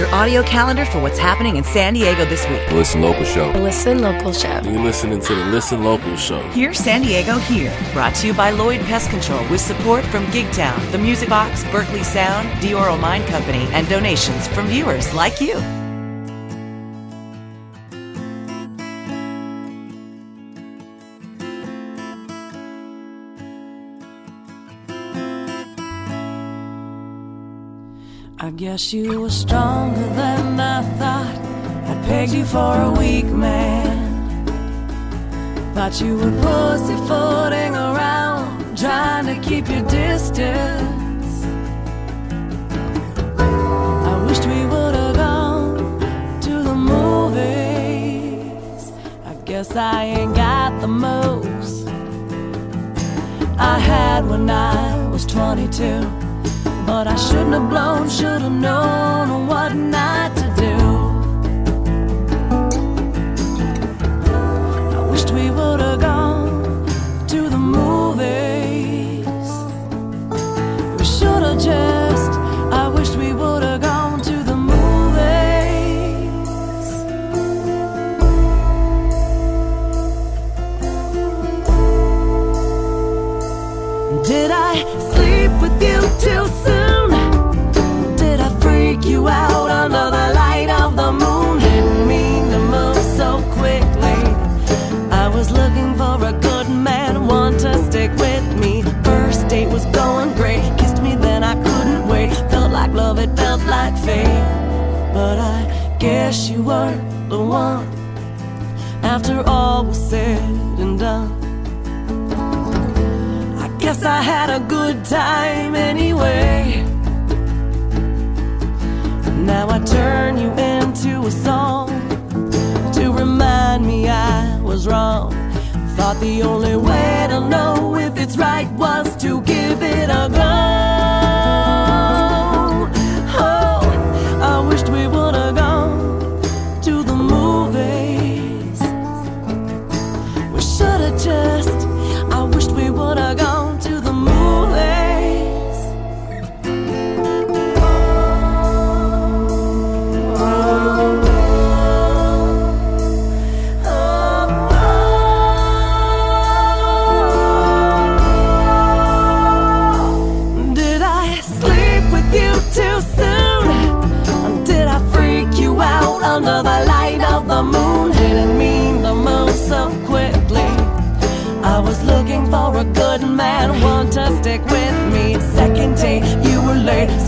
your audio calendar for what's happening in San Diego this week. The Listen Local Show. The Listen Local Show. You're listening to the Listen Local Show. Here, San Diego Here, brought to you by Lloyd Pest Control with support from Gigtown, The Music Box, Berkeley Sound, Dioro Mine Company, and donations from viewers like you. Guess you were stronger than I thought. I pegged you for a weak man. Thought you were pussyfooting around, trying to keep your distance. I wished we would have gone to the movies. I guess I ain't got the moves I had when I was 22. But I shouldn't have blown, should have known what not to it felt like fate. But I guess you weren't the one. After all was said and done. I guess I had a good time anyway. Now I turn you into a song to remind me I was wrong. Thought the only way to know if it's right was to give it a go.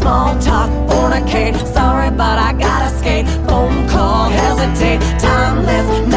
Small talk, fornicate. Sorry, but I gotta skate. Phone call, hesitate. Timeless,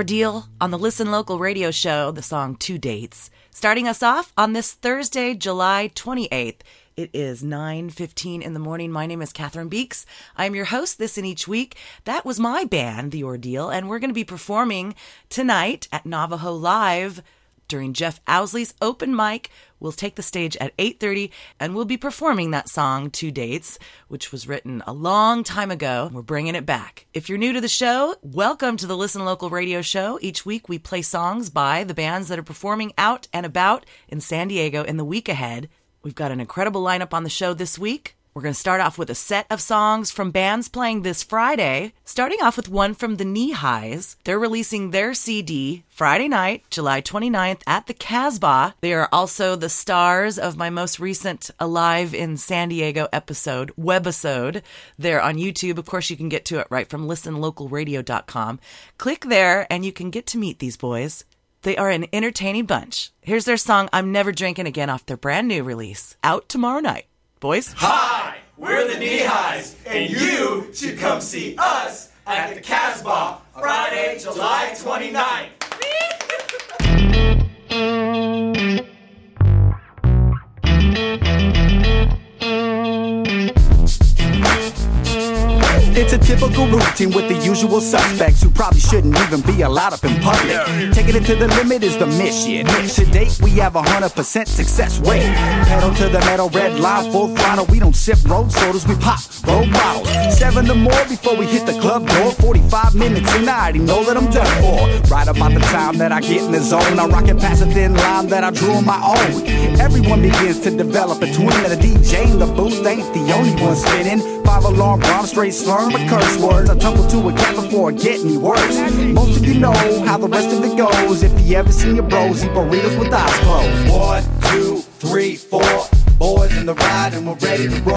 Ordeal on the Listen Local radio show, the song Two Dates. Starting us off on this Thursday, July 28th. It is 9:15 in the morning. My name is Catherine Beeks. I'm your host this and each week. That was my band, The Ordeal, and we're going to be performing tonight at Navajo Live during Jeff Owsley's open mic. We'll take the stage at 8:30 and we'll be performing that song Two Dates, which was written a long time ago. We're bringing it back. If you're new to the show, welcome to the Listen Local radio show. Each week we play songs by the bands that are performing out and about in San Diego in the week ahead. We've got an incredible lineup on the show this week. We're going to start off with a set of songs from bands playing this Friday, starting off with one from the Knee Highs. They're releasing their CD Friday night, July 29th at the Casbah. They are also the stars of my most recent Alive in San Diego episode, webisode. They're on YouTube. Of course, you can get to it right from listenlocalradio.com. Click there and you can get to meet these boys. They are an entertaining bunch. Here's their song I'm Never Drinking Again off their brand new release, out tomorrow night. Boys? Hi, we're the Knee and you should come see us at the Casbah Friday, July 29th. Thank you. Interacting with the usual suspects who probably shouldn't even be allowed up in public. Taking it to the limit is the mission. To date, we have a hundred percent success rate. Pedal to the metal, red line, full throttle. We don't sip road sodas, we pop road bottles. Seven or more before we hit the club door. 45 minutes and I already know that I'm done for. Right about the time that I get in the zone, I rock it past a thin line that I drew on my own. Everyone begins to develop a twin, and the DJ in the booth ain't the only one spinning. Five alarm bomb, straight slurring with curse words. I tumble to a cat before it get any worse. Most of you know how the rest of it goes. If you ever seen your bros eat burritos with eyes closed. One, two, three, four. Boys in the ride and we're ready to roar.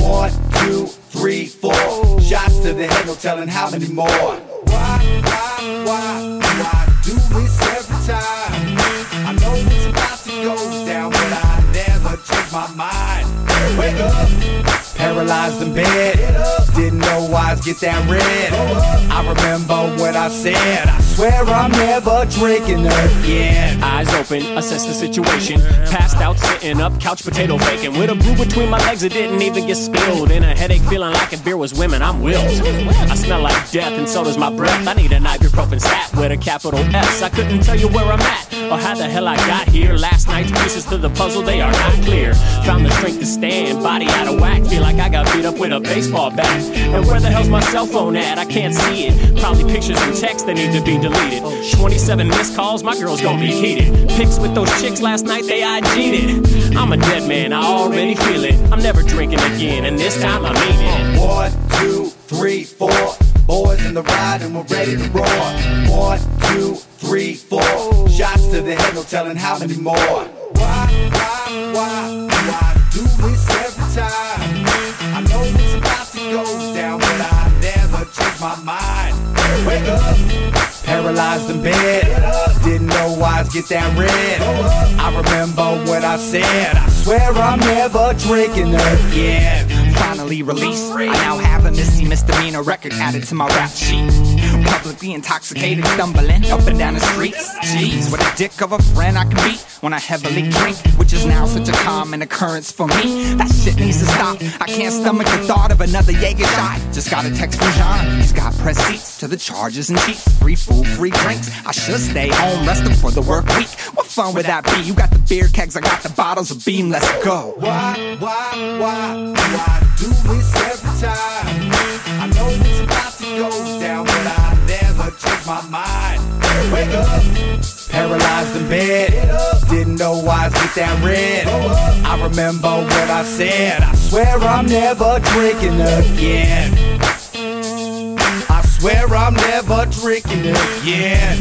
One, two, three, four. Shots to the head, no telling how many more. Why, why, why, why do this every time? Paralyzed in bed. Didn't know I get that red. I remember what I said. I swear I'm never drinking again. Eyes open, assess the situation. Passed out, sitting up, couch potato faking. With a brew between my legs, it didn't even get spilled. In a headache, feeling like a beer was women, I'm willed. I smell like death, and so does my breath. I need an ibuprofen sat with a capital S. I couldn't tell you where I'm at or how the hell I got here. Last night's pieces to the puzzle, they are not clear. Found the strength to stand, body out of whack. Feel like I got beat up with a baseball bat. And where the hell's my cell phone at? I can't see it. Probably pictures and texts that need to be deleted. 27 missed calls, my girl's gonna be heated. Pics with those chicks last night, they IG'd it. I'm a dead man, I already feel it. I'm never drinking again, and this time I mean it. One, two, three, four. Boys in the ride and we're ready to roar. One, two, three, four. Shots to the head, no telling how many more. Why, why, why, why do this every time? I know it's about to go down, but I never change my mind. Wake up, paralyzed in bed. Didn't know why I get that red. I remember what I said. I swear I'm never drinking again. Finally released. I now have a missy misdemeanor record added to my rap sheet. Publicly intoxicated, stumbling up and down the streets. Jeez, what a dick of a friend I can be when I heavily drink, which is now such a common occurrence for me. That shit needs to stop. I can't stomach the thought of another Jaeger shot. Just got a text from John. He's got press seats to the Chargers and Chiefs. Free food, free drinks. I should stay home, resting for the work week. What fun would that be? You got the beer kegs, I got the bottles of beam. Let's go. Why, why, why, why do this every time? I know it's about to go down, but I never change my mind. Wake up, paralyzed in bed. Didn't know I get that red. I remember what I said. I swear I'm never drinking again. I swear I'm never drinking again.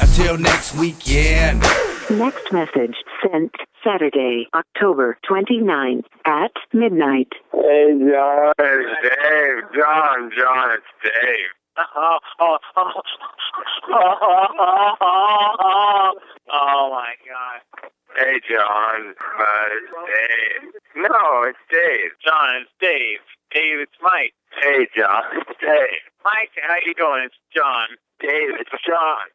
Until next weekend. Next message sent Saturday, October 29th at midnight. Hey, John, it's Dave. John, John, it's Dave. Oh, oh, oh, oh my God. Hey, John, uh, it's Dave. No, it's Dave. John, it's Dave. Dave, it's Mike. Hey, John, it's Dave. Mike, how you doing? It's John. Dave, it's John.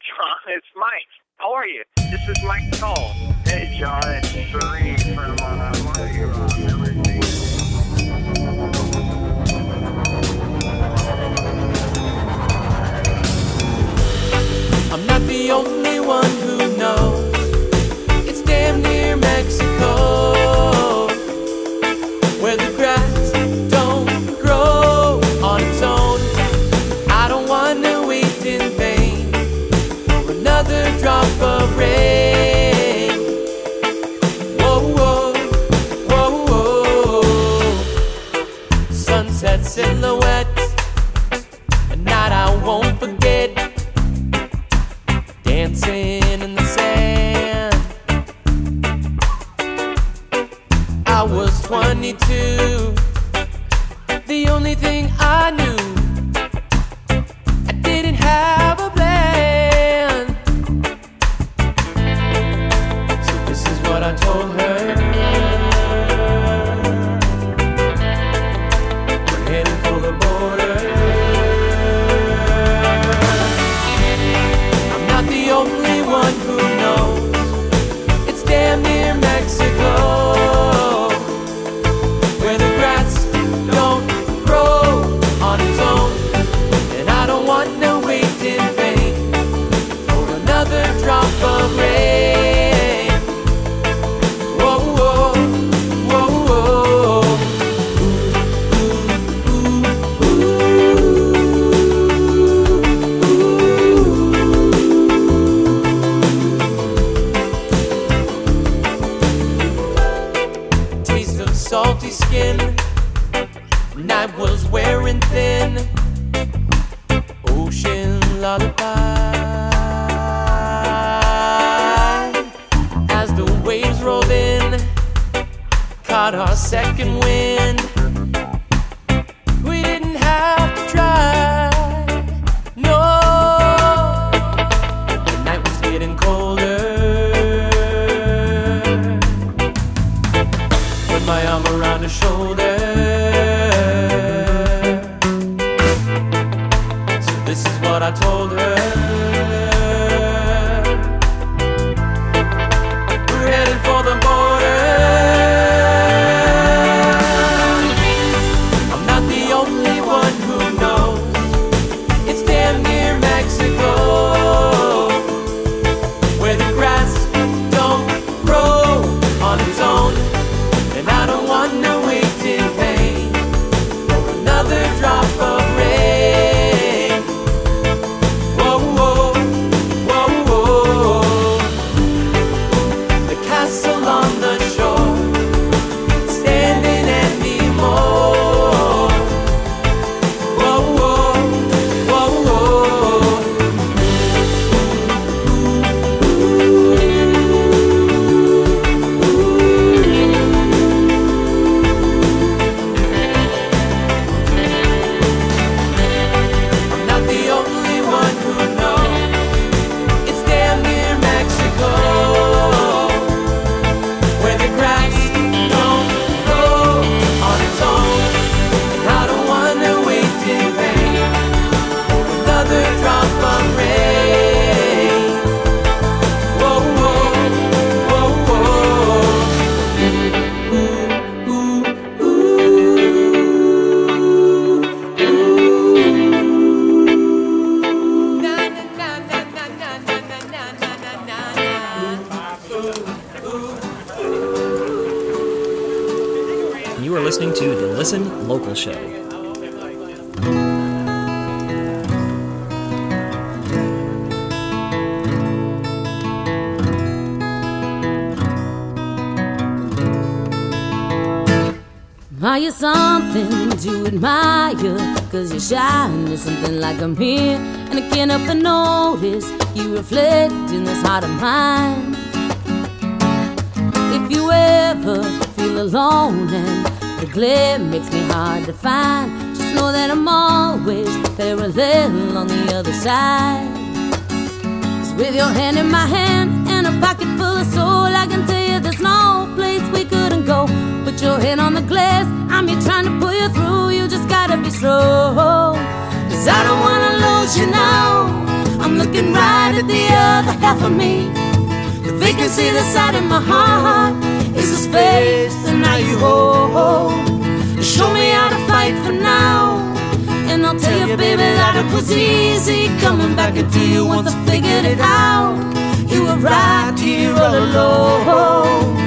John, it's Mike. How are you? This is Mike Cole. Hey, John, it's Serene from uh, everything. I'm not the only one who Shine is something like a mirror. And I can't help but notice you reflect in this heart of mine. If you ever feel alone and the glare makes me hard to find, just know that I'm always parallel on the other side. 'Cause with your hand in my hand and a pocket full of soul, I can tell you there's no place we couldn't go. Put your hand on the glass, I'm here trying to pull you through. You just gotta be strong. Cause I don't wanna lose you now. I'm looking right at the other half of me. The vacancy that's out in my heart is the space that now you hold. Show me how to fight for now. And I'll tell you, baby, that it was easy coming back into you once I figured it out. You were right here all alone.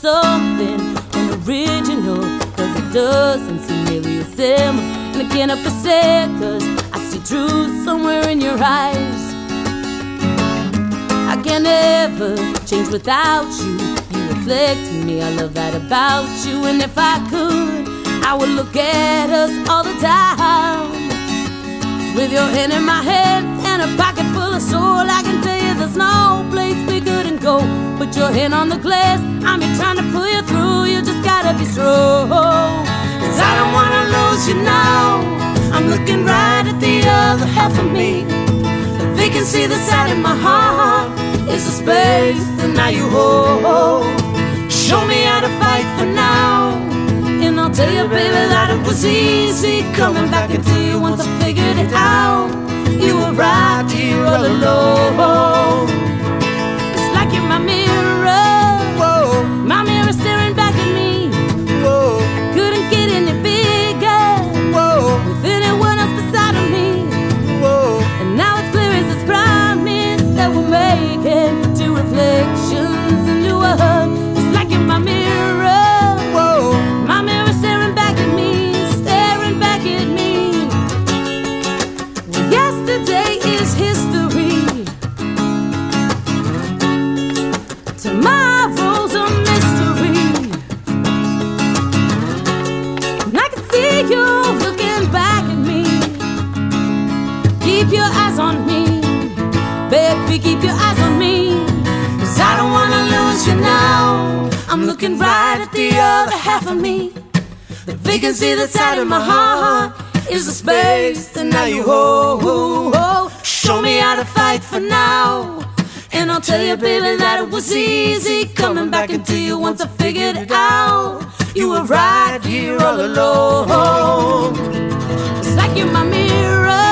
Something unoriginal? Cause it doesn't seem really similar. And I but stare cause I see truth somewhere in your eyes. I can't ever change without you. You reflect me, I love that about you. And if I could, I would look at us all the time. With your hand in my hand and a pocket full of soul, I can you there's no place we couldn't go. Put your hand on the glass, I'm here trying to pull you through. You just gotta be strong. Cause I don't wanna lose you now. I'm looking right at the other half of me. They can see the side of my heart. It's a space that now you hold. Show me how to fight for now. And I'll tell you, baby, that it was easy coming back into you once I figured it out. You were right here all alone. looking right at the other half of me. The vacancy that's out of my heart is the space that now you hold. Show me how to fight for now. And I'll tell you, baby, that it was easy coming back into you once I figured it out. You were right here all alone. It's like you're my mirror.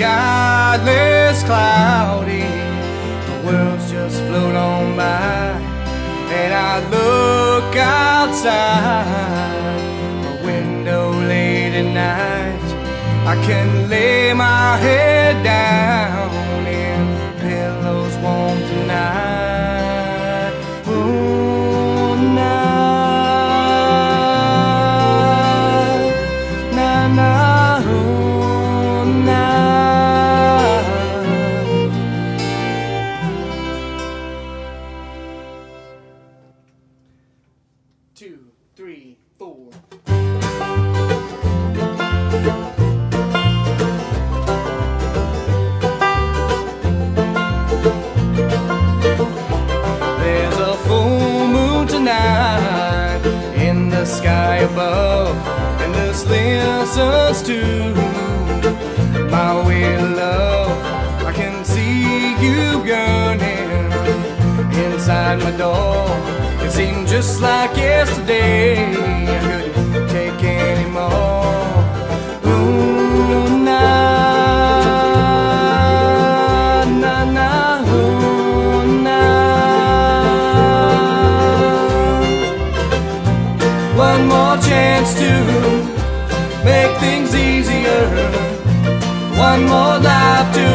Less cloudy. The world's just float on by, and I look outside my window late at night. I can lay my head down in pillows warm tonight. Door. It seemed just like yesterday. I couldn't take anymore. Ooh, na na na, ooh, na. One more chance to make things easier. One more life to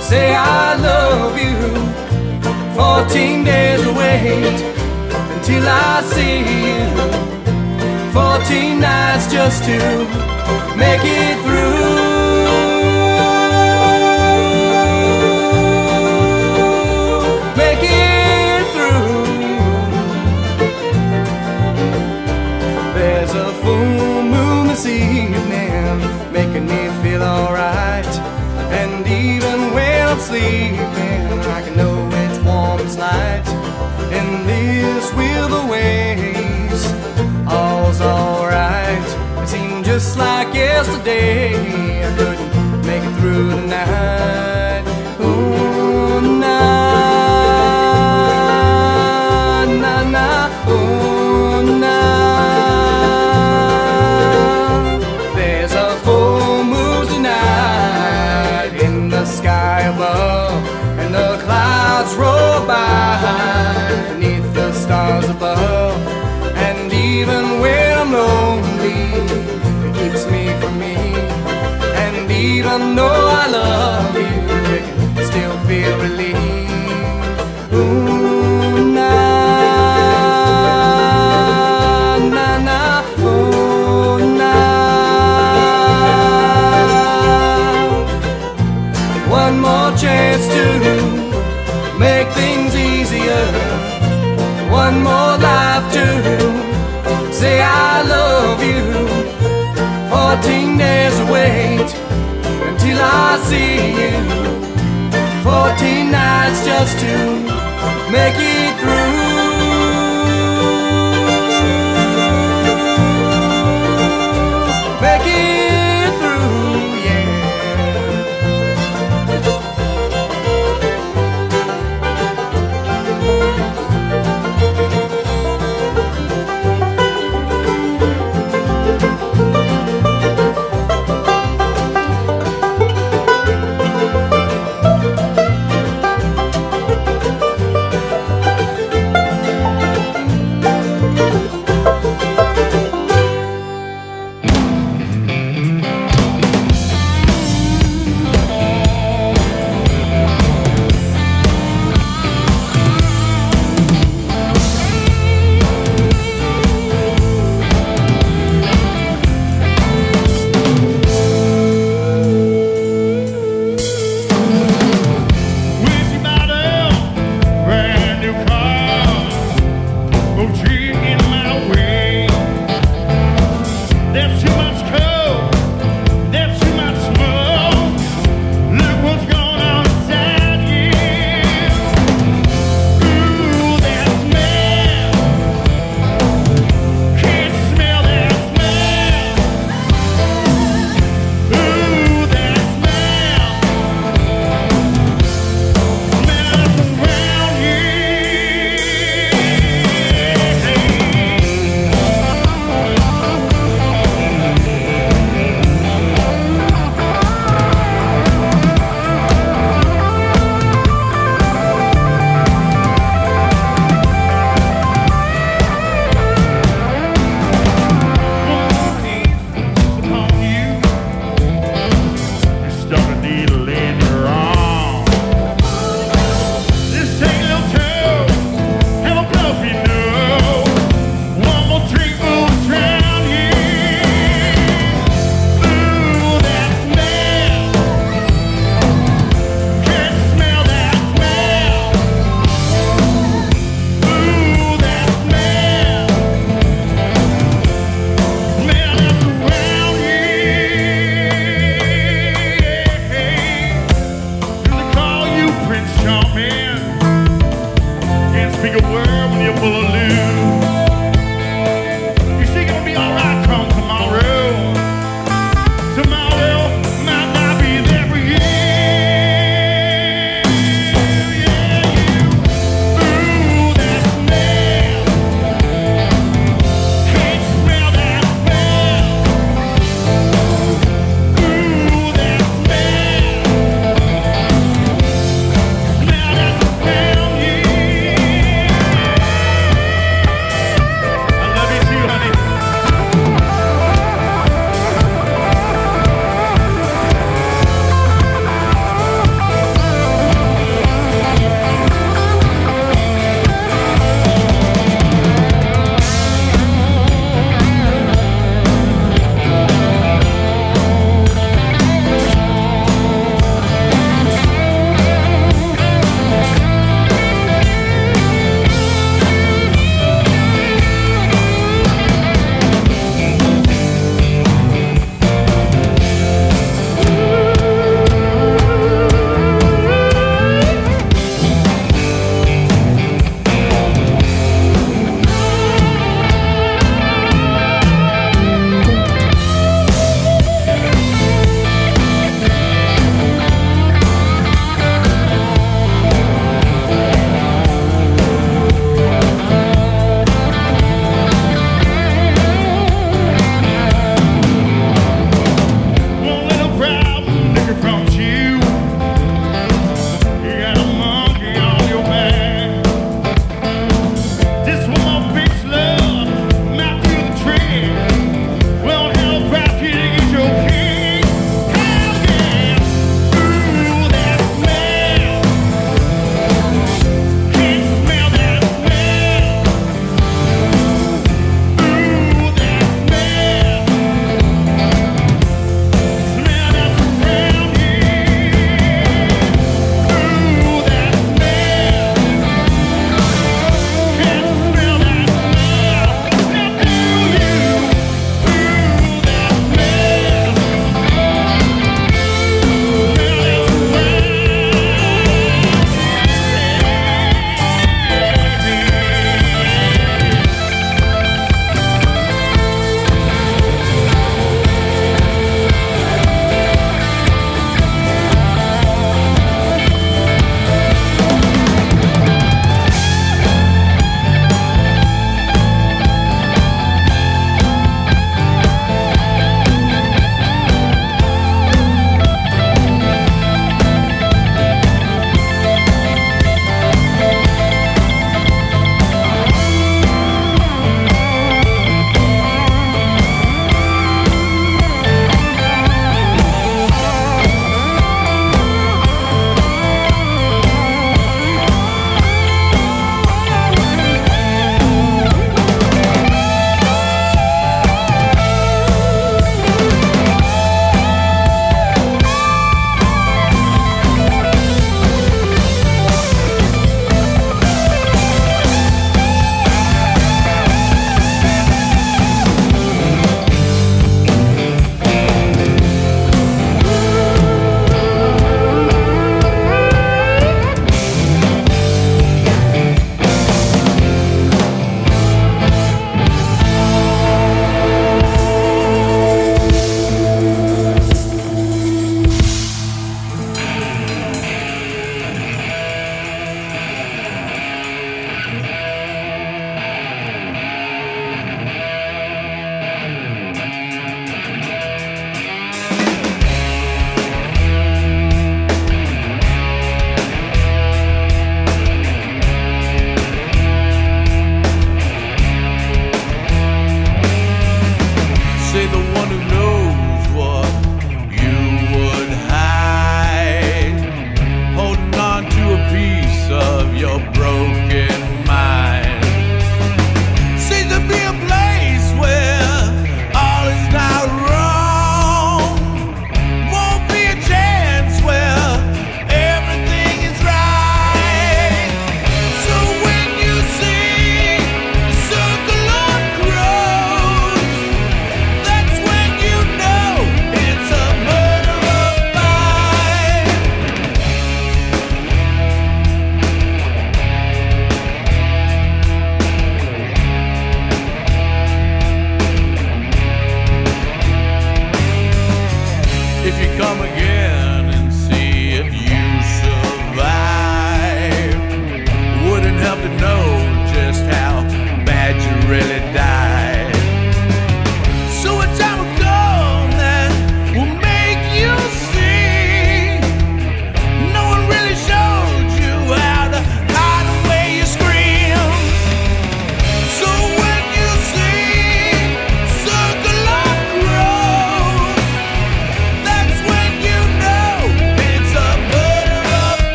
say I love you. Until I see you. Fourteen nights just to make it through. Just like yesterday, I couldn't make it through the night. I love just to make it through.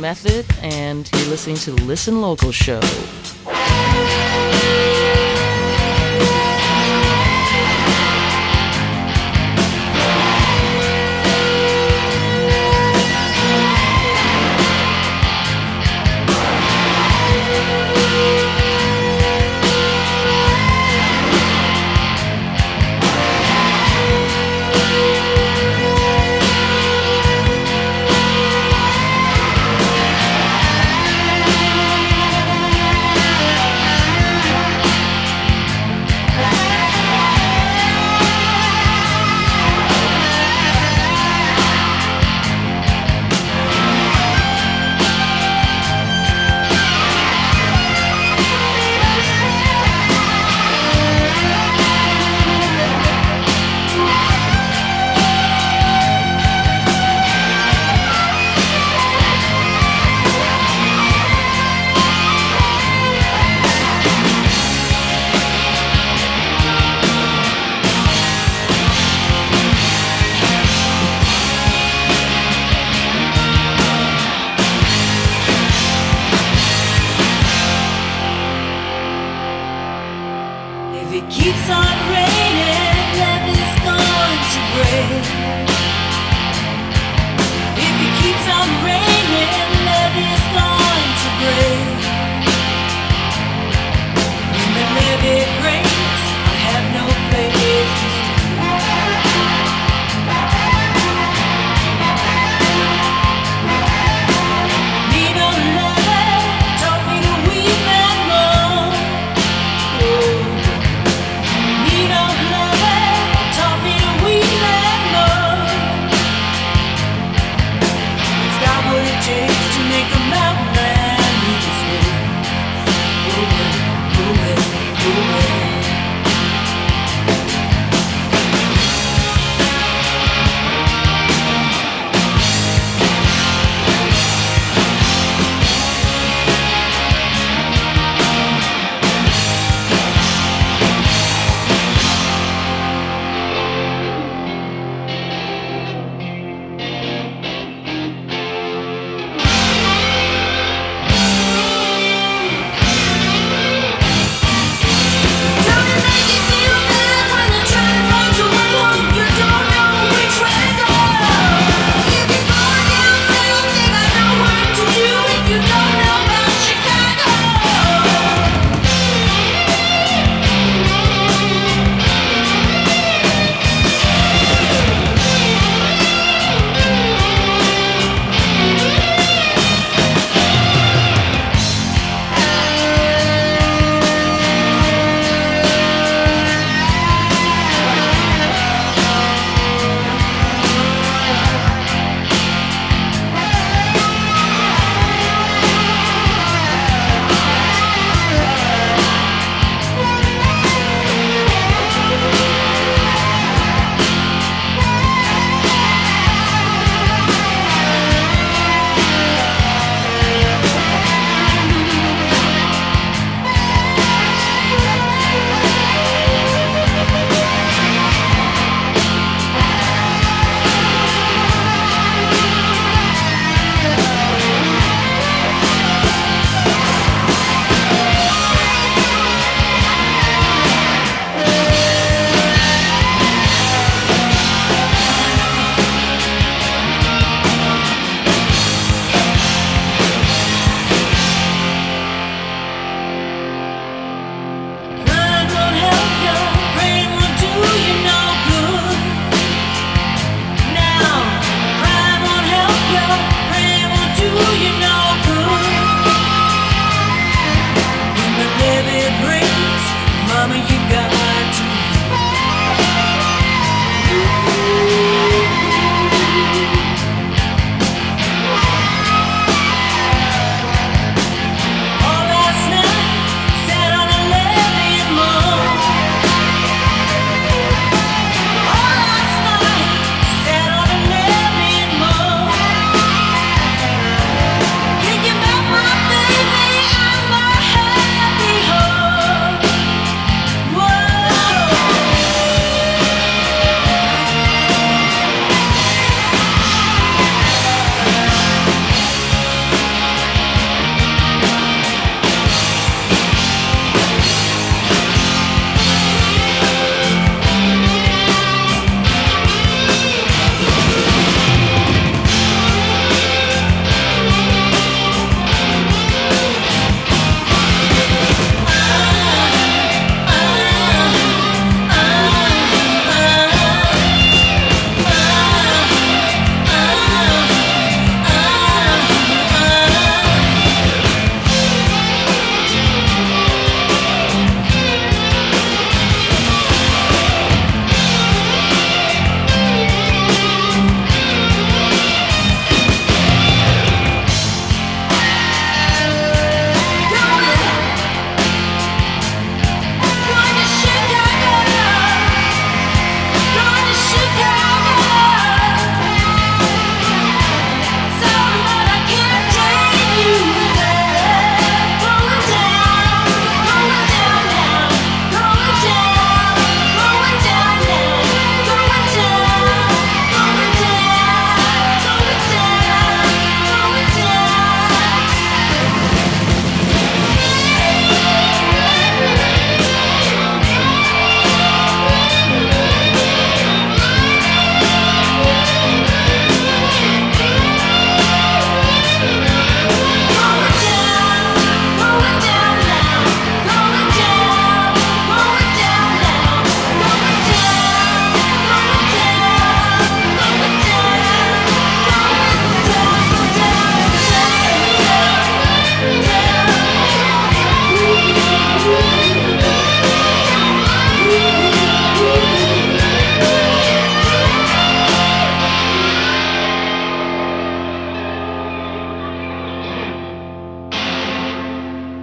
Method, and you're listening to the Listen Local Show.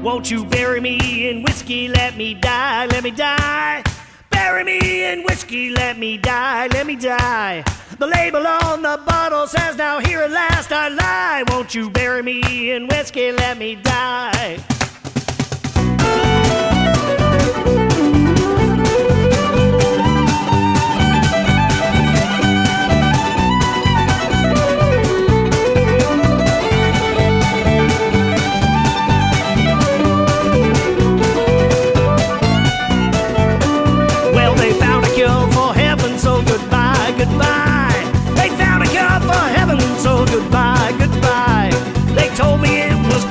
Won't you bury me in whiskey? Let me die, let me die. Bury me in whiskey, let me die, let me die. The label on the bottle says, Now here at last I lie. Won't you bury me in whiskey? Let me die.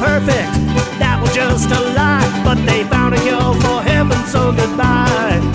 perfect, that was just a lie. But they found a cure for heaven. so goodbye.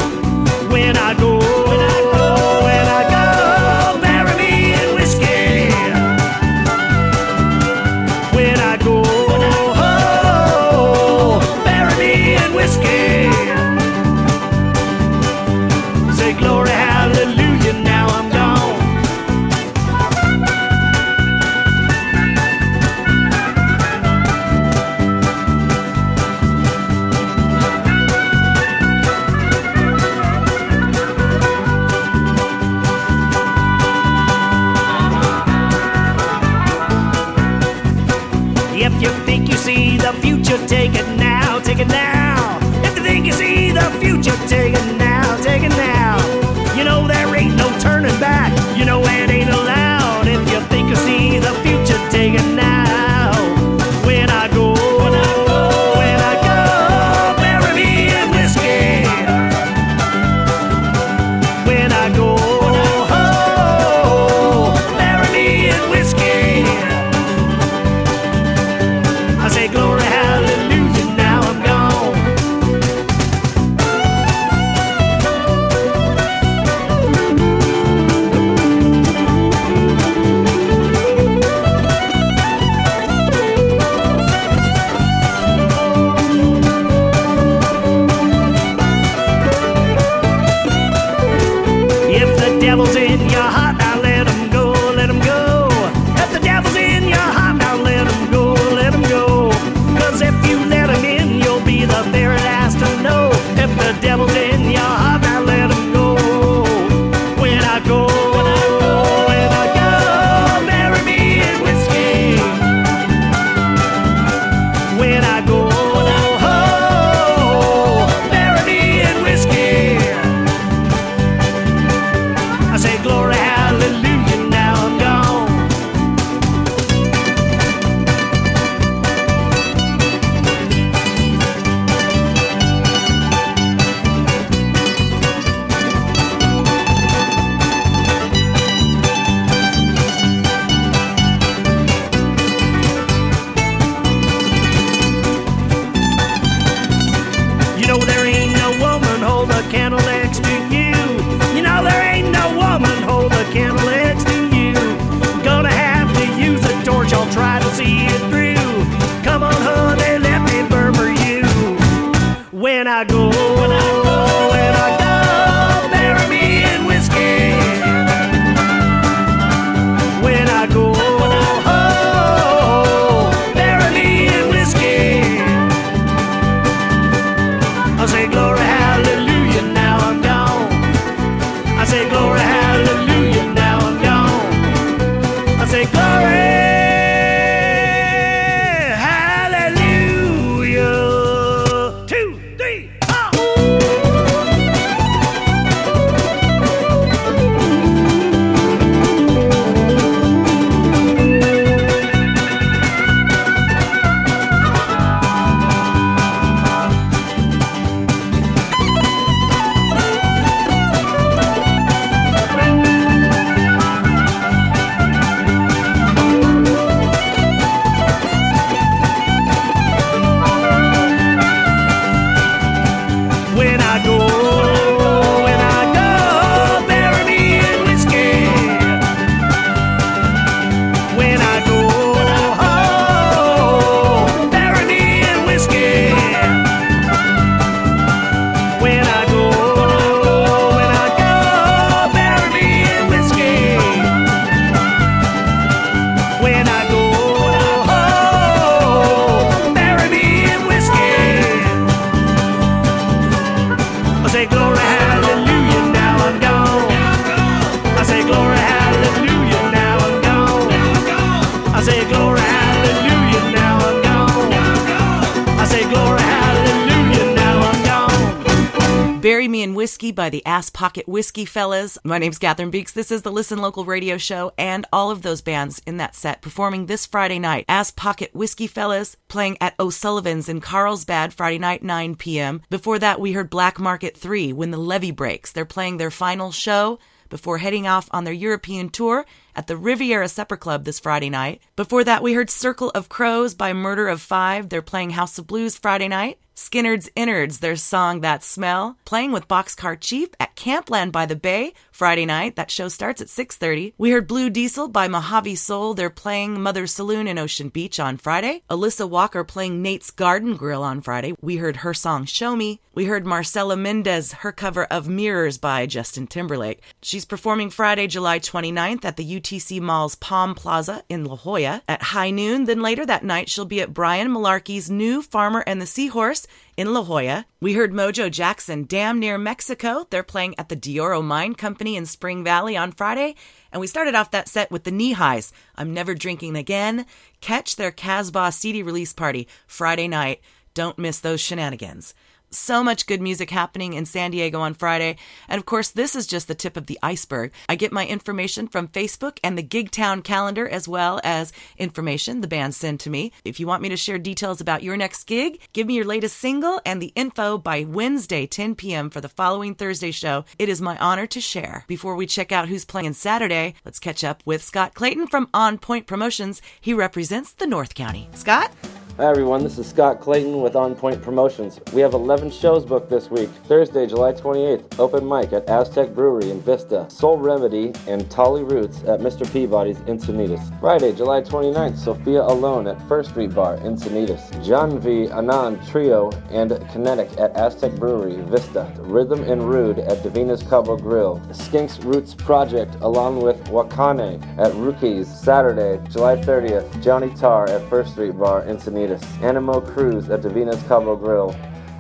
Ass Pocket Whiskey Fellas. My name's Catherine Beeks. This is the Listen Local radio show and all of those bands in that set performing this Friday night. Ass Pocket Whiskey Fellas playing at O'Sullivan's in Carlsbad Friday night, 9 p.m. Before that, we heard Black Market 3 when the levee breaks. They're playing their final show before heading off on their European tour at the Riviera Supper Club this Friday night. Before that, we heard Circle of Crows by Murder of Five. They're playing House of Blues Friday night. Skinner's Innards, their song That Smell, playing with Boxcar Chief at Campland by the Bay Friday night. That show starts at 6:30. We heard Blue Diesel by Mojave Soul. They're playing Mother Saloon in Ocean Beach on Friday. Alyssa Walker playing Nate's Garden Grill on Friday. We heard her song Show Me. We heard Marcela Mendez, her cover of Mirrors by Justin Timberlake. She's performing Friday, July 29th at the UTC Mall's Palm Plaza in La Jolla at high noon. Then later that night, she'll be at Brian Malarkey's new Farmer and the Seahorse in La Jolla. We heard Mojo Jackson, Damn Near Mexico. They're playing at the Dioro Mine Company in Spring Valley on Friday. And we started off that set with the Knee Highs, I'm Never Drinking Again. Catch their Casbah CD release party Friday night. Don't miss those shenanigans so much good music happening in San Diego on Friday. And of course, this is just the tip of the iceberg. I get my information from Facebook and the Gigtown calendar, as well as information the bands send to me. If you want me to share details about your next gig, give me your latest single and the info by Wednesday, 10 p.m. for the following Thursday show. It is my honor to share. Before we check out who's playing Saturday, let's catch up with Scott Clayton from On Point Promotions. He represents the North County. Scott? Hi everyone, this is Scott Clayton with On Point Promotions. We have 11 shows booked this week. Thursday, July 28th, open mic at Aztec Brewery in Vista. Soul Remedy and Tolly Roots at Mr. Peabody's Encinitas. Friday, July 29th, Sophia Alone at First Street Bar, Encinitas. John V. Anand Trio and Kinetic at Aztec Brewery, Vista. Rhythm and Rude at Davina's Cabo Grill. Skinks Roots Project along with Wakane at Rookies. Saturday, July 30th, Johnny Tar at First Street Bar, Encinitas. Animo Cruz at Davina's Cabo Grill.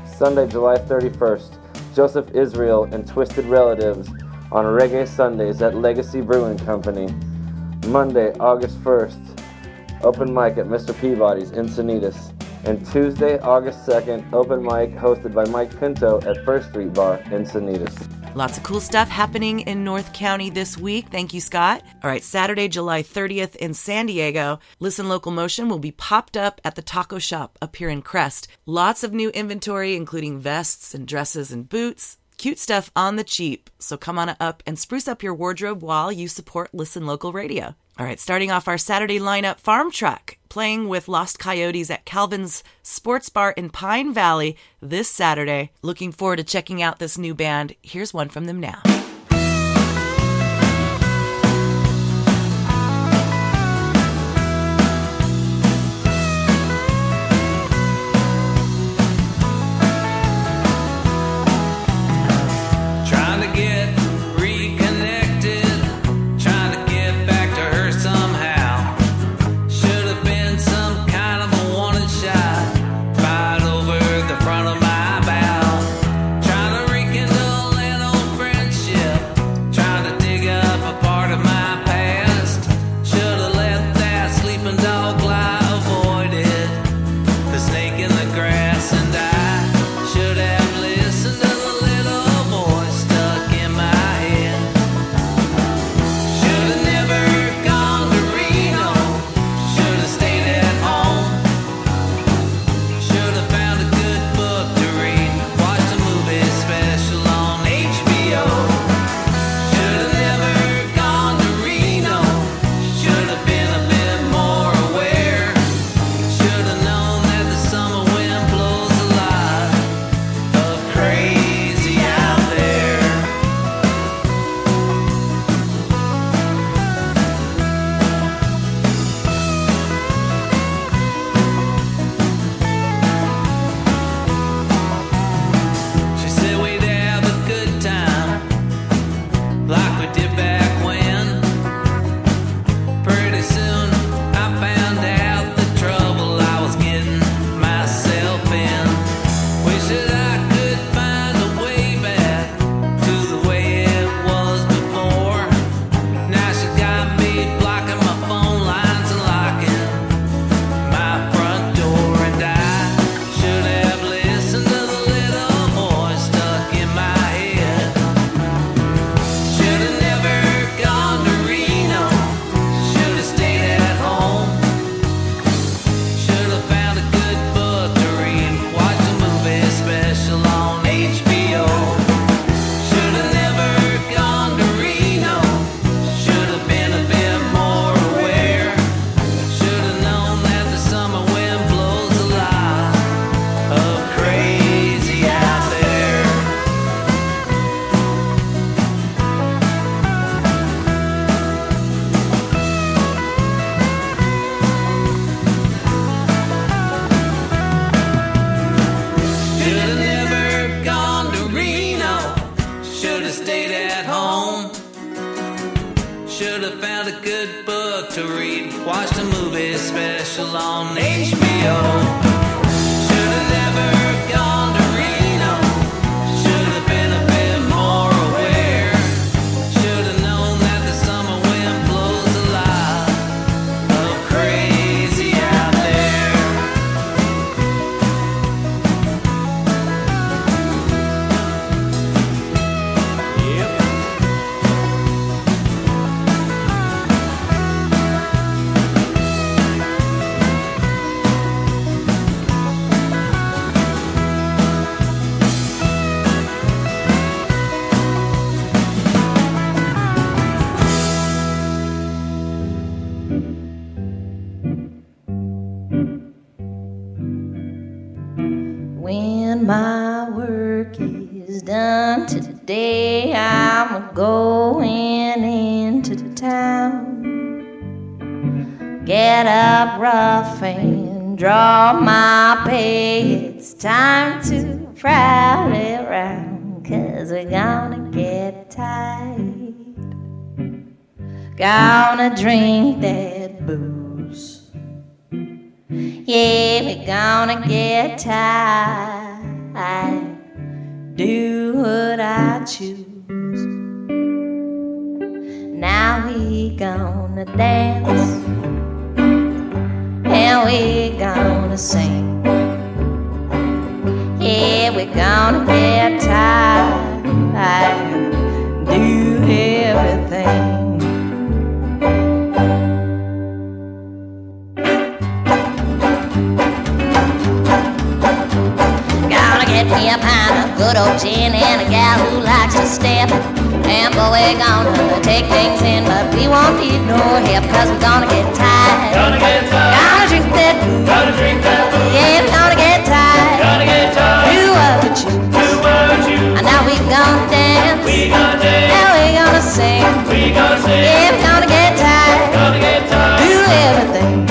Sunday, July 31st, Joseph Israel and Twisted Relatives on Reggae Sundays at Legacy Brewing Company. Monday, August 1st, open mic at Mr. Peabody's Encinitas. And Tuesday, August 2nd, open mic hosted by Mike Pinto at First Street Bar, Encinitas. Lots of cool stuff happening in North County this week. Thank you, Scott. All right, Saturday, July 30th in San Diego, Listen Local Motion will be popped up at the taco shop up here in Crest. Lots of new inventory, including vests and dresses and boots. Cute stuff on the cheap. So come on up and spruce up your wardrobe while you support Listen Local Radio. All right, starting off our Saturday lineup, Farm Truck playing with Lost Coyotes at Calvin's Sports Bar in Pine Valley this Saturday. Looking forward to checking out this new band. Here's one from them now. My work is done today, I'm going into the town. Get up rough and draw my pay. It's time to prowl around, cause we're gonna get tight. Gonna drink that booze. Yeah, we're gonna get tired. I do what I choose. Now we gonna dance. And we gonna sing. Yeah, we're gonna get tired. Good old gin and a gal who likes to step. And boy, we're gonna take things in, but we won't need no help, cause we're gonna get tired. Gonna get tired. Gonna drink that booze. Gonna drink that booze. Yeah, we're gonna get tired. Gonna get tired. Do what choose. Do what we. And now we gonna dance. We gonna dance. Now we gonna sing. We gonna sing. Yeah, we're gonna get tired. Gonna get tired. Do everything.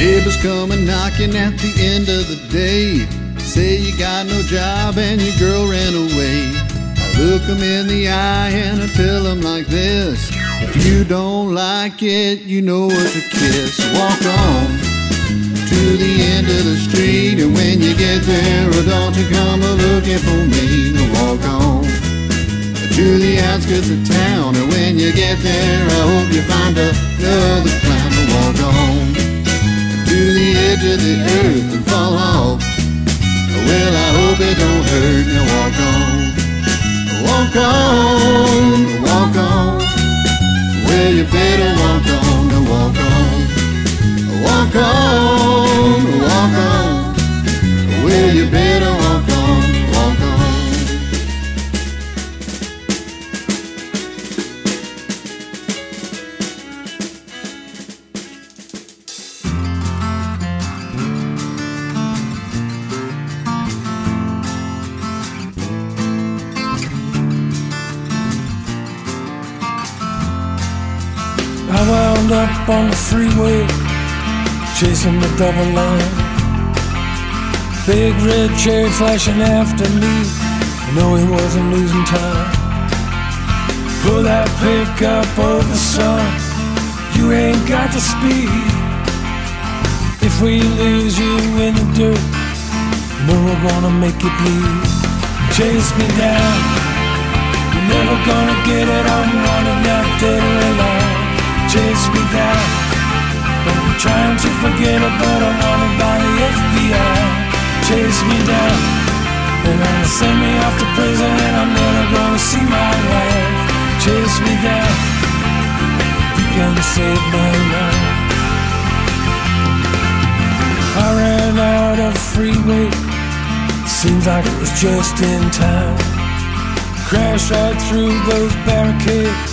Neighbors coming knocking at the end of the day. Say you got no job and your girl ran away. I look 'em in the eye and I tell 'em like this. If you don't like it, you know what to kiss. Walk on to the end of the street. And when you get there, oh, don't you come a looking for me. No, walk on to the outskirts of town. And when you get there, I hope you find another climb to walk on edge of the earth and fall off. Well, I hope it don't hurt. Now walk on, walk on, walk on. Well, you better walk on, now walk on, walk on, walk on. Well, you better walk on, on the freeway, chasing the double line. Big red cherry flashing after me. I know he wasn't losing time. Pull that pickup over, son. You ain't got the speed. If we lose you in the dirt, you we're gonna make you bleed. Chase me down. You're never gonna get it. I'm running out dead alive chase me down. I'm trying to forget it, but I'm wanted by the FBI. Chase me down. They're gonna send me off to prison, and I'm never gonna see my wife. Chase me down. You can save my life. I ran out of freeway. Seems like it was just in time. Crashed right through those barricades.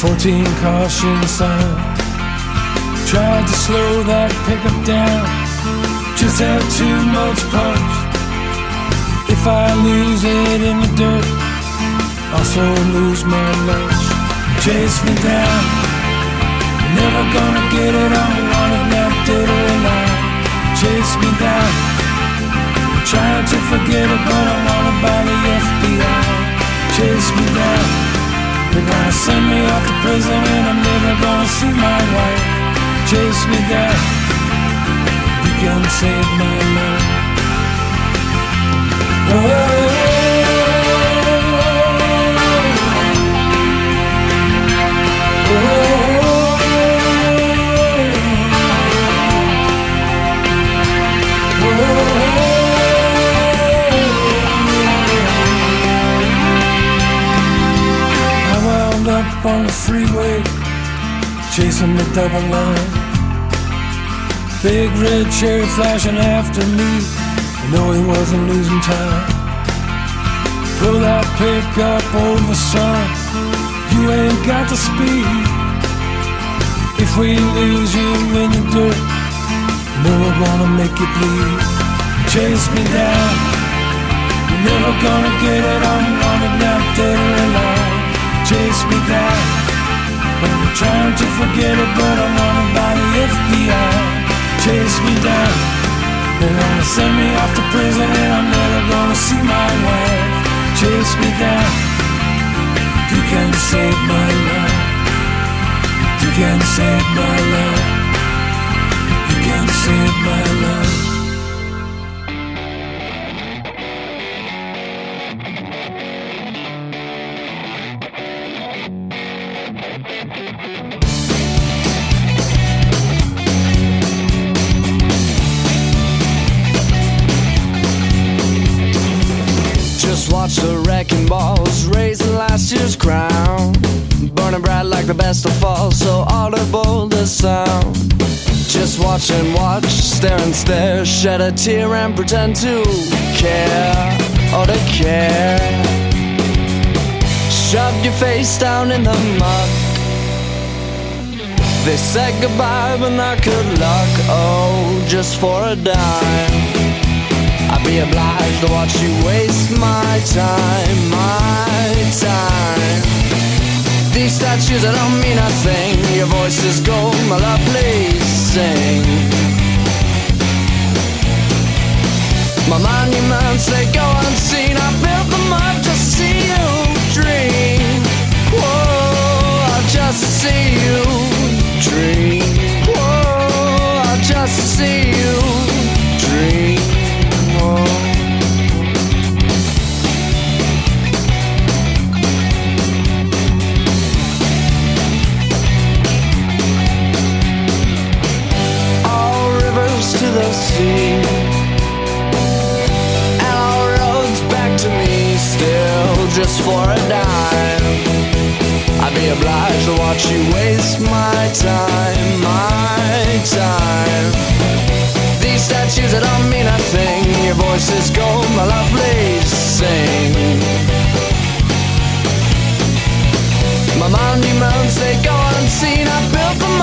14 caution sign. Tried to slow that pickup down, just had too much punch. If I lose it in the dirt, also lose my lunch. Chase me down, never gonna get it. I'm running out dead or alive. Chase me down, trying to forget it, but I wanna buy the FBI. Chase me down. They're gonna send me off to prison and I'm never gonna see my wife. Chase me down. You can save my life. I chasing the double line. Big red cherry flashing after me. I know he wasn't losing time. Pull that pickup over, son. You ain't got the speed. If we lose you in the dirt, you know we're gonna make you bleed. Chase me down. You're never gonna get it. I'm running out or alive. Chase me down. I'm trying to forget it, but I'm wanted by the FBI. Chase me down. They're gonna send me off to prison, and I'm never gonna see my wife. Chase me down. You can save my life. You can save my life. You can save my life. Watch the wrecking balls raising last year's crown. Burning bright like the best of fall, so audible the sound. Just watch and watch, stare and stare, shed a tear and pretend to care or to care. Shoved your face down in the muck. They said goodbye, but not good luck. Oh, just for a dime. Be obliged to watch you waste my time, my time. These statues that don't mean a thing. Your voice is gold, my love, please sing. My monuments, they go unseen. I built them up to see you dream. Whoa, I just see you dream. Whoa, I just see you for a dime. I'd be obliged to watch you waste my time, my time. These statues that don't mean a thing, your voice is gold. my lovely, sing. My monuments, they go unseen, I built them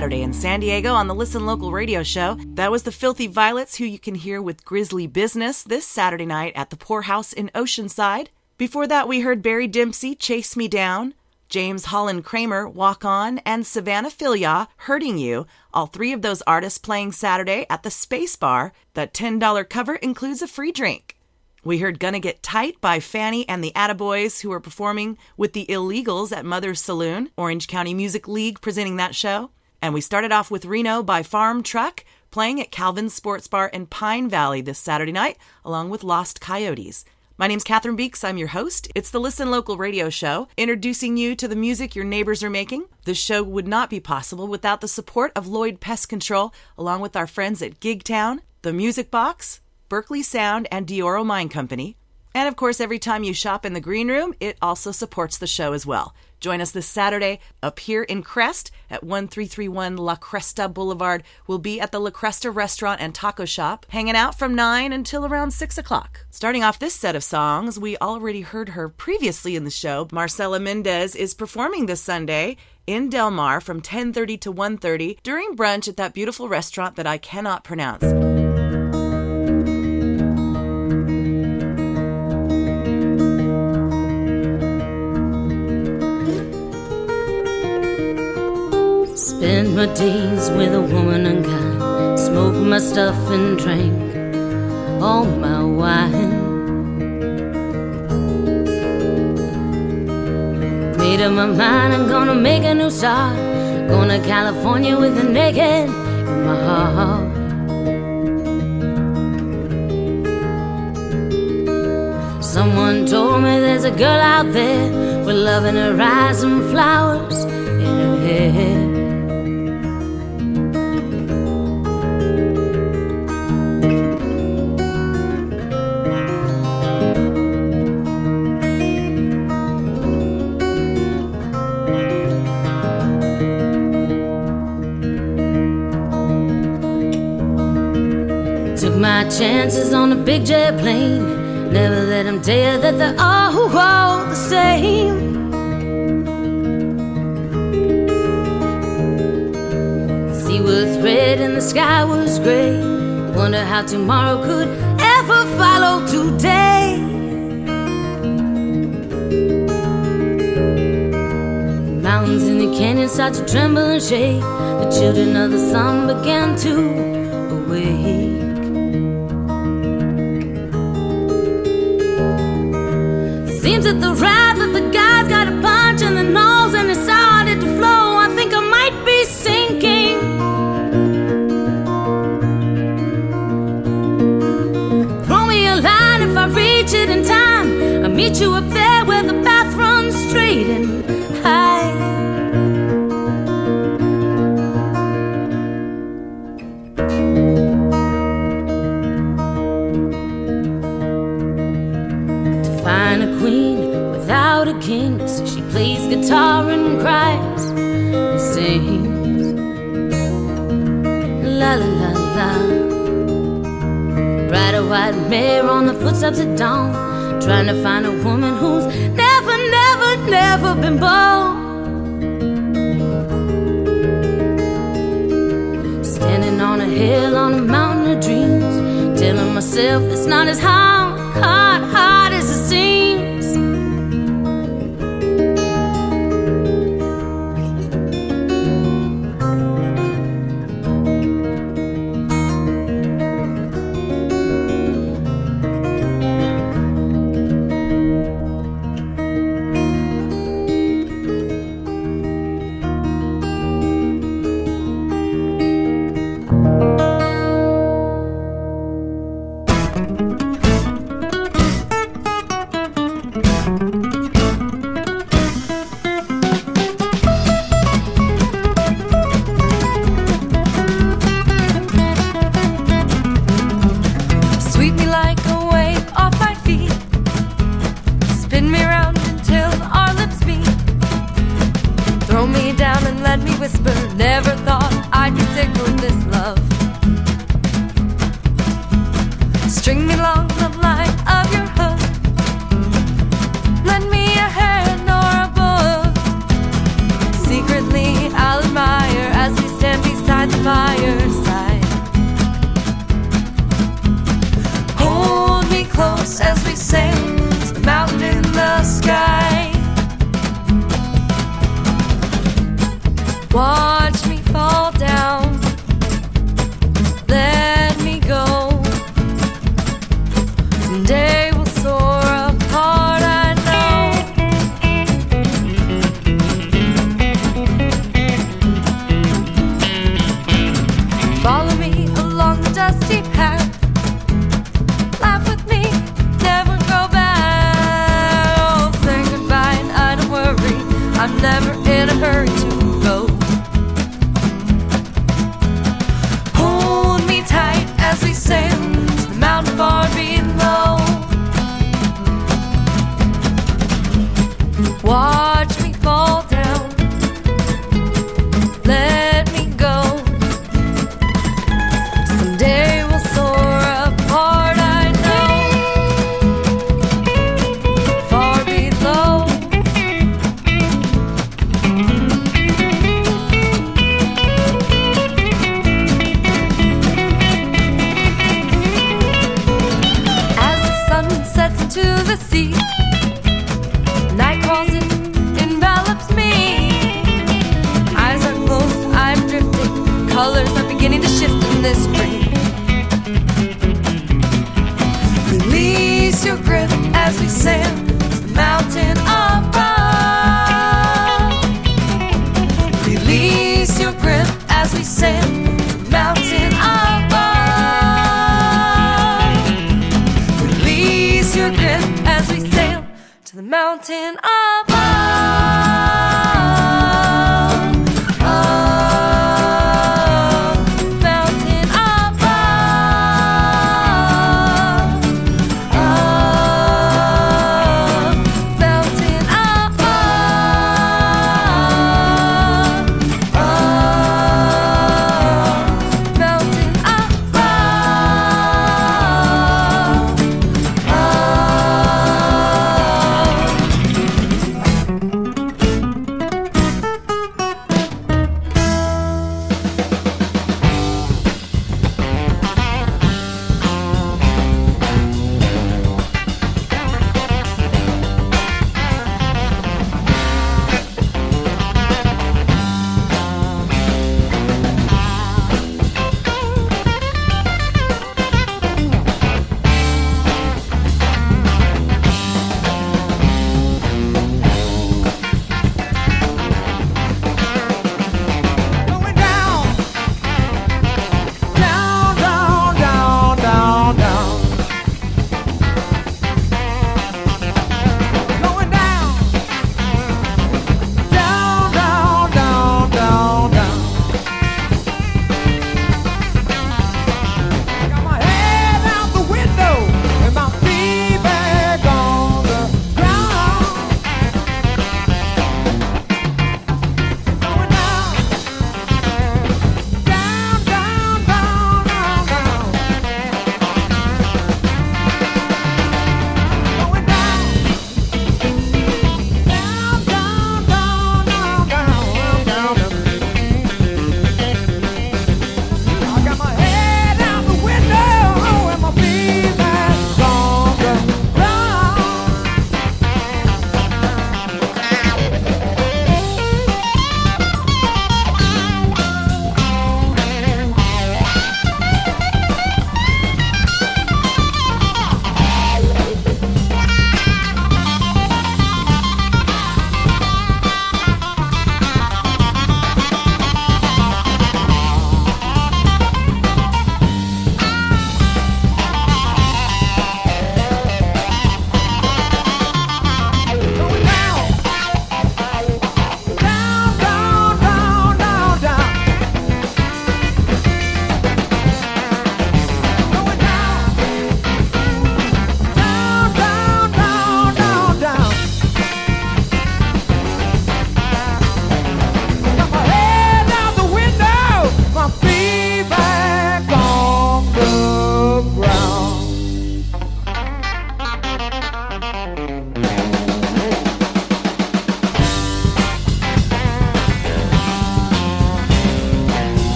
Saturday in San Diego on the Listen Local radio show. That was the Filthy Violets, who you can hear with Grizzly Business this Saturday night at the Pourhouse in Oceanside. Before that, we heard Barry Dempsey, Chase Me Down, James Holland Kramer, Walk On, and Savannah Filia, Hurting You. All three of those artists playing Saturday at the Space Bar. That $10 cover includes a free drink. We heard Gonna Get Tight by Fanny and the Attaboys, who are performing with the Illegals at Mother's Saloon, Orange County Music League presenting that show. And we started off with Reno by Farm Truck, playing at Calvin's Sports Bar in Pine Valley this Saturday night, along with Lost Coyotes. My name's Catherine Beeks. I'm your host. It's the Listen Local radio show, introducing you to the music your neighbors are making. This show would not be possible without the support of Lloyd Pest Control, along with our friends at Gigtown, The Music Box, Berkeley Sound, and Dioro Mine Company. And of course, every time you shop in the green room, it also supports the show as well. Join us this Saturday up here in Crest at 1331 La Cresta Boulevard. We'll be at the La Cresta Restaurant and Taco Shop, hanging out from 9 until around 6 o'clock. Starting off this set of songs, we already heard her previously in the show. Marcela Mendez is performing this Sunday in Del Mar from 10:30 to 1:30 during brunch at that beautiful restaurant that I cannot pronounce. Spend my days with a woman unkind. Smoke my stuff and drink all my wine. Made up my mind, I'm gonna make a new start. Going to California with a naked in my heart. Someone told me there's a girl out there with love in her eyes and flowers in her hair. Took my chances on a big jet plane. Never let them tell you that they're all, all the same. The sea was red and the sky was gray. Wonder how tomorrow could ever follow today. The mountains in the canyon start to tremble and shake. The children of the sun began to awake. Seems that the wrath white mare on the footsteps of dawn, trying to find a woman who's never, never, never been born. Standing on a hill on a mountain of dreams, telling myself it's not as hard,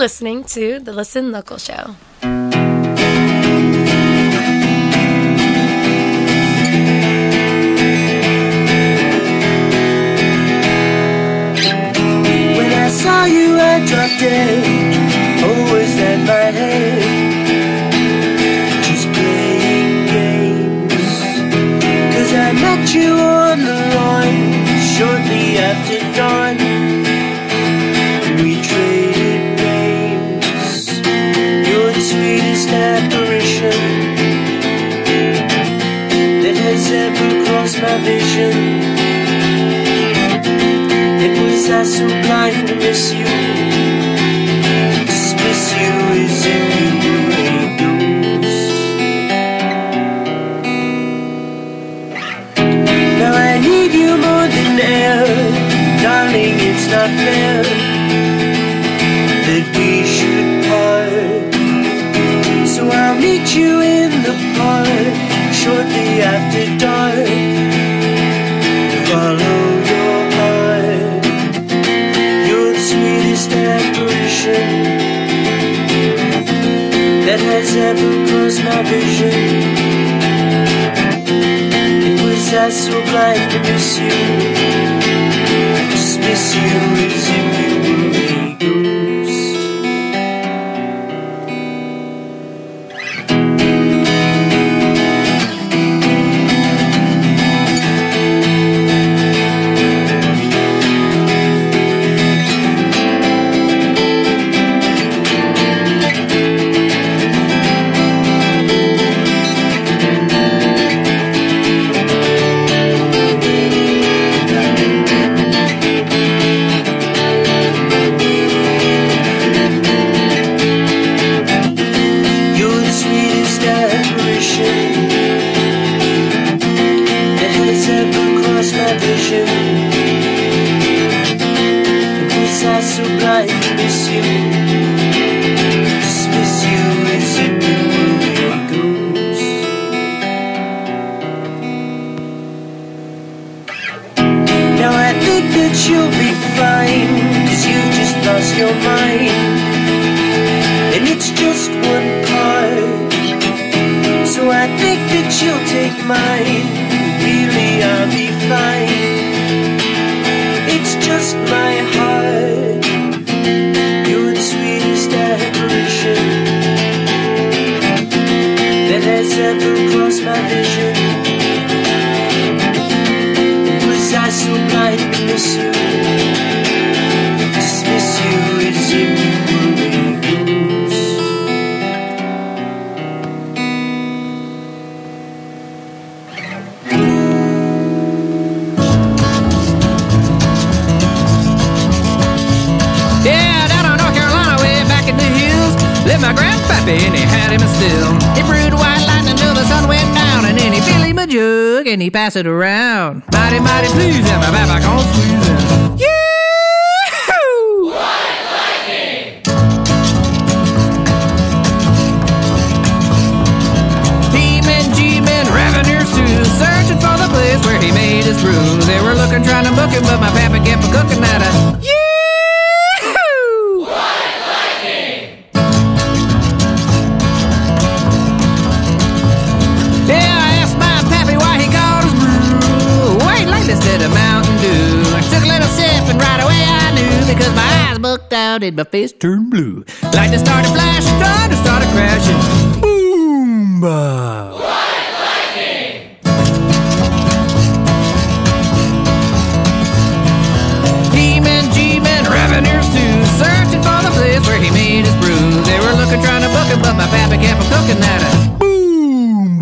listening to the Listen Local Show. When I saw you, I dropped it. Oh, is my head? Just playing games. Cause I met you on the lawn shortly after dawn. salvation. It was I so blind to miss you. So blind to miss you, just miss you had him still. He brewed white lightning till the sun went down, and then he fill him a jug and he pass it around. Mighty, mighty pleased, and my. Yee-hoo! He-men, G-men, revenues too, searching for the place where he made his brew. They were looking, trying to book him, but my papa kept a cooking at a out and my face turned blue. Lightning started flashing, thunder started crashing. Boom! G-men, revenues too, for the place where he made his brew. They were looking, trying to book him, but my pappy kept a cooking at it. Boom!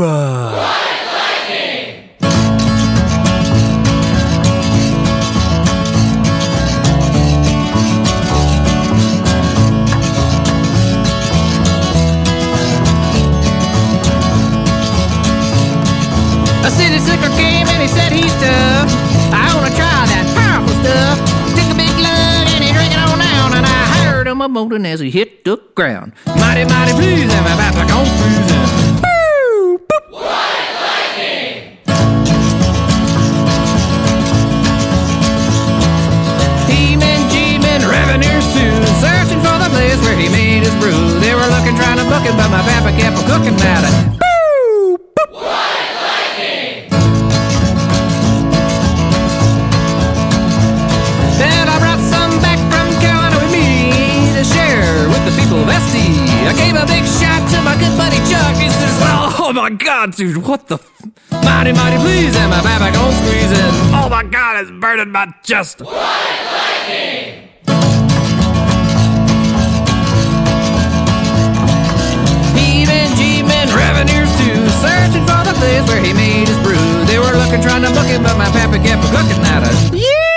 City slicker came and he said he's tough. I wanna try that powerful stuff. Took a big lug and he drank it on down, and I heard him a moaning as he hit the ground. Mighty, mighty pleased, and my back like on cruising. Boo! Boop! He-men, G-men, revenues too, searching for the place where he made his brew. They were looking, trying to book it, but my papa kept a cooking at it. I gave a big shot to my good buddy Chuck. He says, oh, "Oh my God, dude, what the f- mighty, mighty please?" And my back on squeezing. Oh my God, it's burning my chest. He-men, G-men, revenues too, searching for the place where he made his brew. They were looking, trying to book it, but my papa kept a cooking at us. Yeah!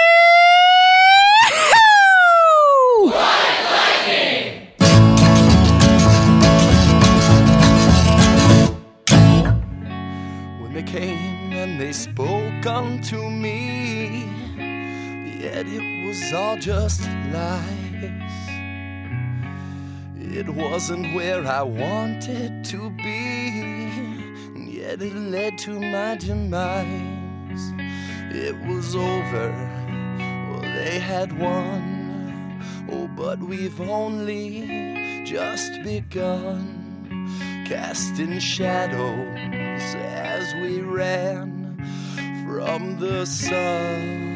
Unto me, yet it was all just lies. It wasn't where I wanted to be, yet it led to my demise. It was over, well, they had won. Oh, but we've only just begun casting shadows as we ran from the sun.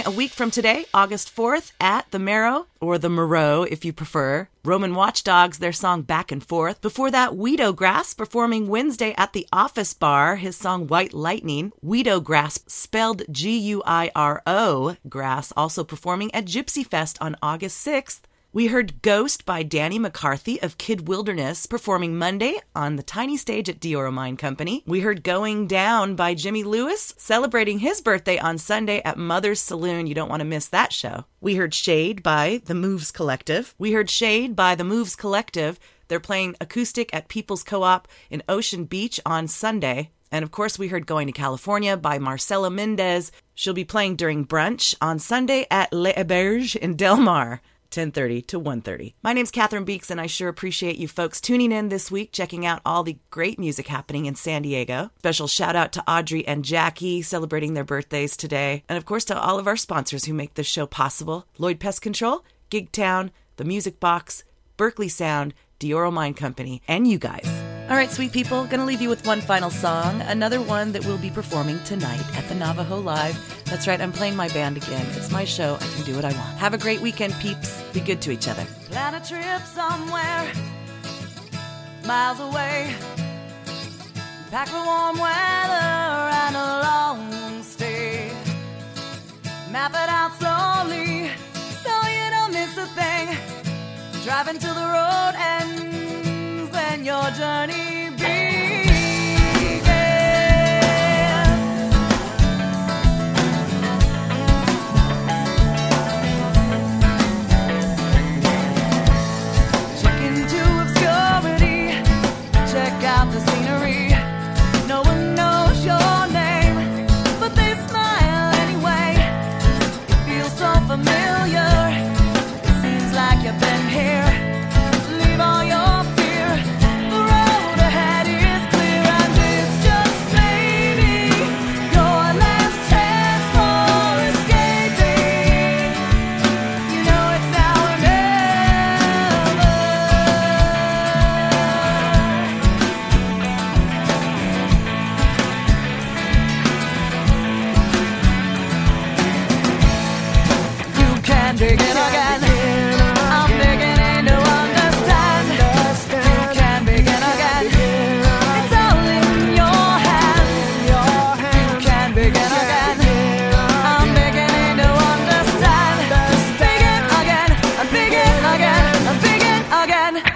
Playing a week from today, August 4th, at the Merrow, or the Moreau if you prefer. Roman Watchdogs, their song Back and Forth. Before that, Guiro Grass performing Wednesday at the Office Bar, his song White Lightning. Guiro Grass, spelled G U I R O, Grass, also performing at Gypsy Fest on August 6th. We heard Ghost by Danny McCarthy of Kid Wilderness performing Monday on the tiny stage at Dioro Mine Company. We heard Going Down by Jimmy Lewis celebrating his birthday on Sunday at Mother's Saloon. You don't want to miss that show. We heard Shade by The Moves Collective. We heard Shade by The Moves Collective. They're playing acoustic at People's Co op in Ocean Beach on Sunday. And of course, we heard Going to California by Marcela Mendez. She'll be playing during brunch on Sunday at Le Auberge in Del Mar. 10:30 to 1:30. My name's Catherine Beeks and I sure appreciate you folks tuning in this week checking out all the great music happening in San Diego. Special shout out to Audrey and Jackie celebrating their birthdays today. And of course to all of our sponsors who make this show possible. Lloyd Pest Control, Gig Town, The Music Box, Berkeley Sound, Dioro Mine Company, and you guys. All right, sweet people, gonna leave you with one final song, another one that we'll be performing tonight at the Navajo Live. That's right, I'm playing my band again. It's my show, I can do what I want. Have a great weekend, peeps. Be good to each other. Plan a trip somewhere miles away. Pack for warm weather and a long stay. Map it out slowly so you don't miss a thing. Driving till the road ends, your journey begins. Again.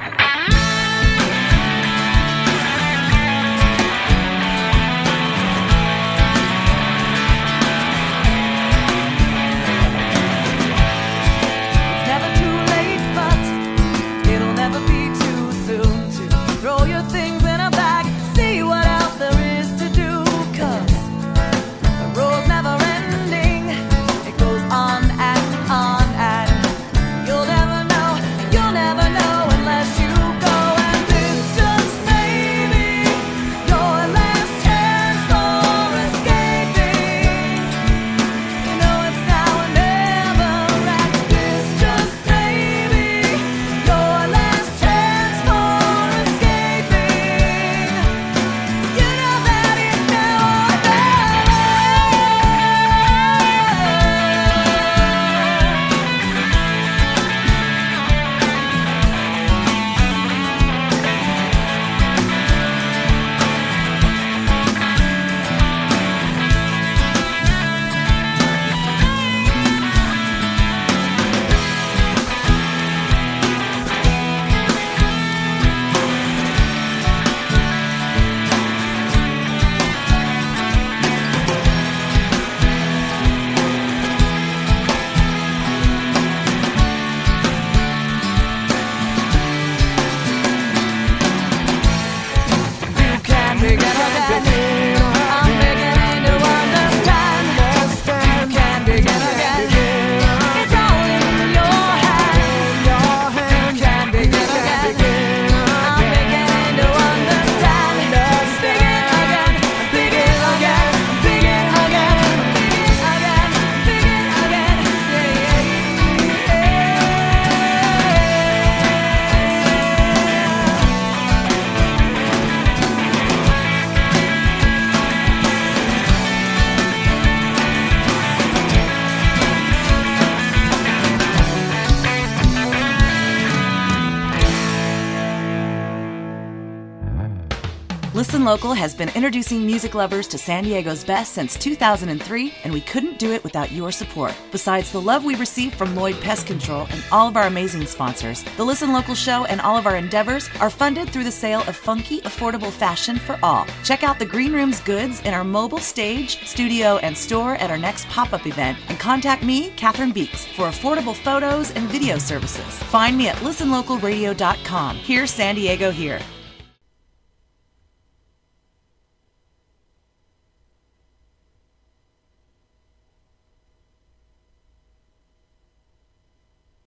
Local has been introducing music lovers to San Diego's best since 2003, and we couldn't do it without your support. Besides the love we receive from Lloyd Pest Control and all of our amazing sponsors, the Listen Local show and all of our endeavors are funded through the sale of funky, affordable fashion for all. Check out the Green Room's goods in our mobile stage, studio, and store at our next pop up event, and contact me, Catherine Beeks, for affordable photos and video services. Find me at listenlocalradio.com. Here's San Diego here.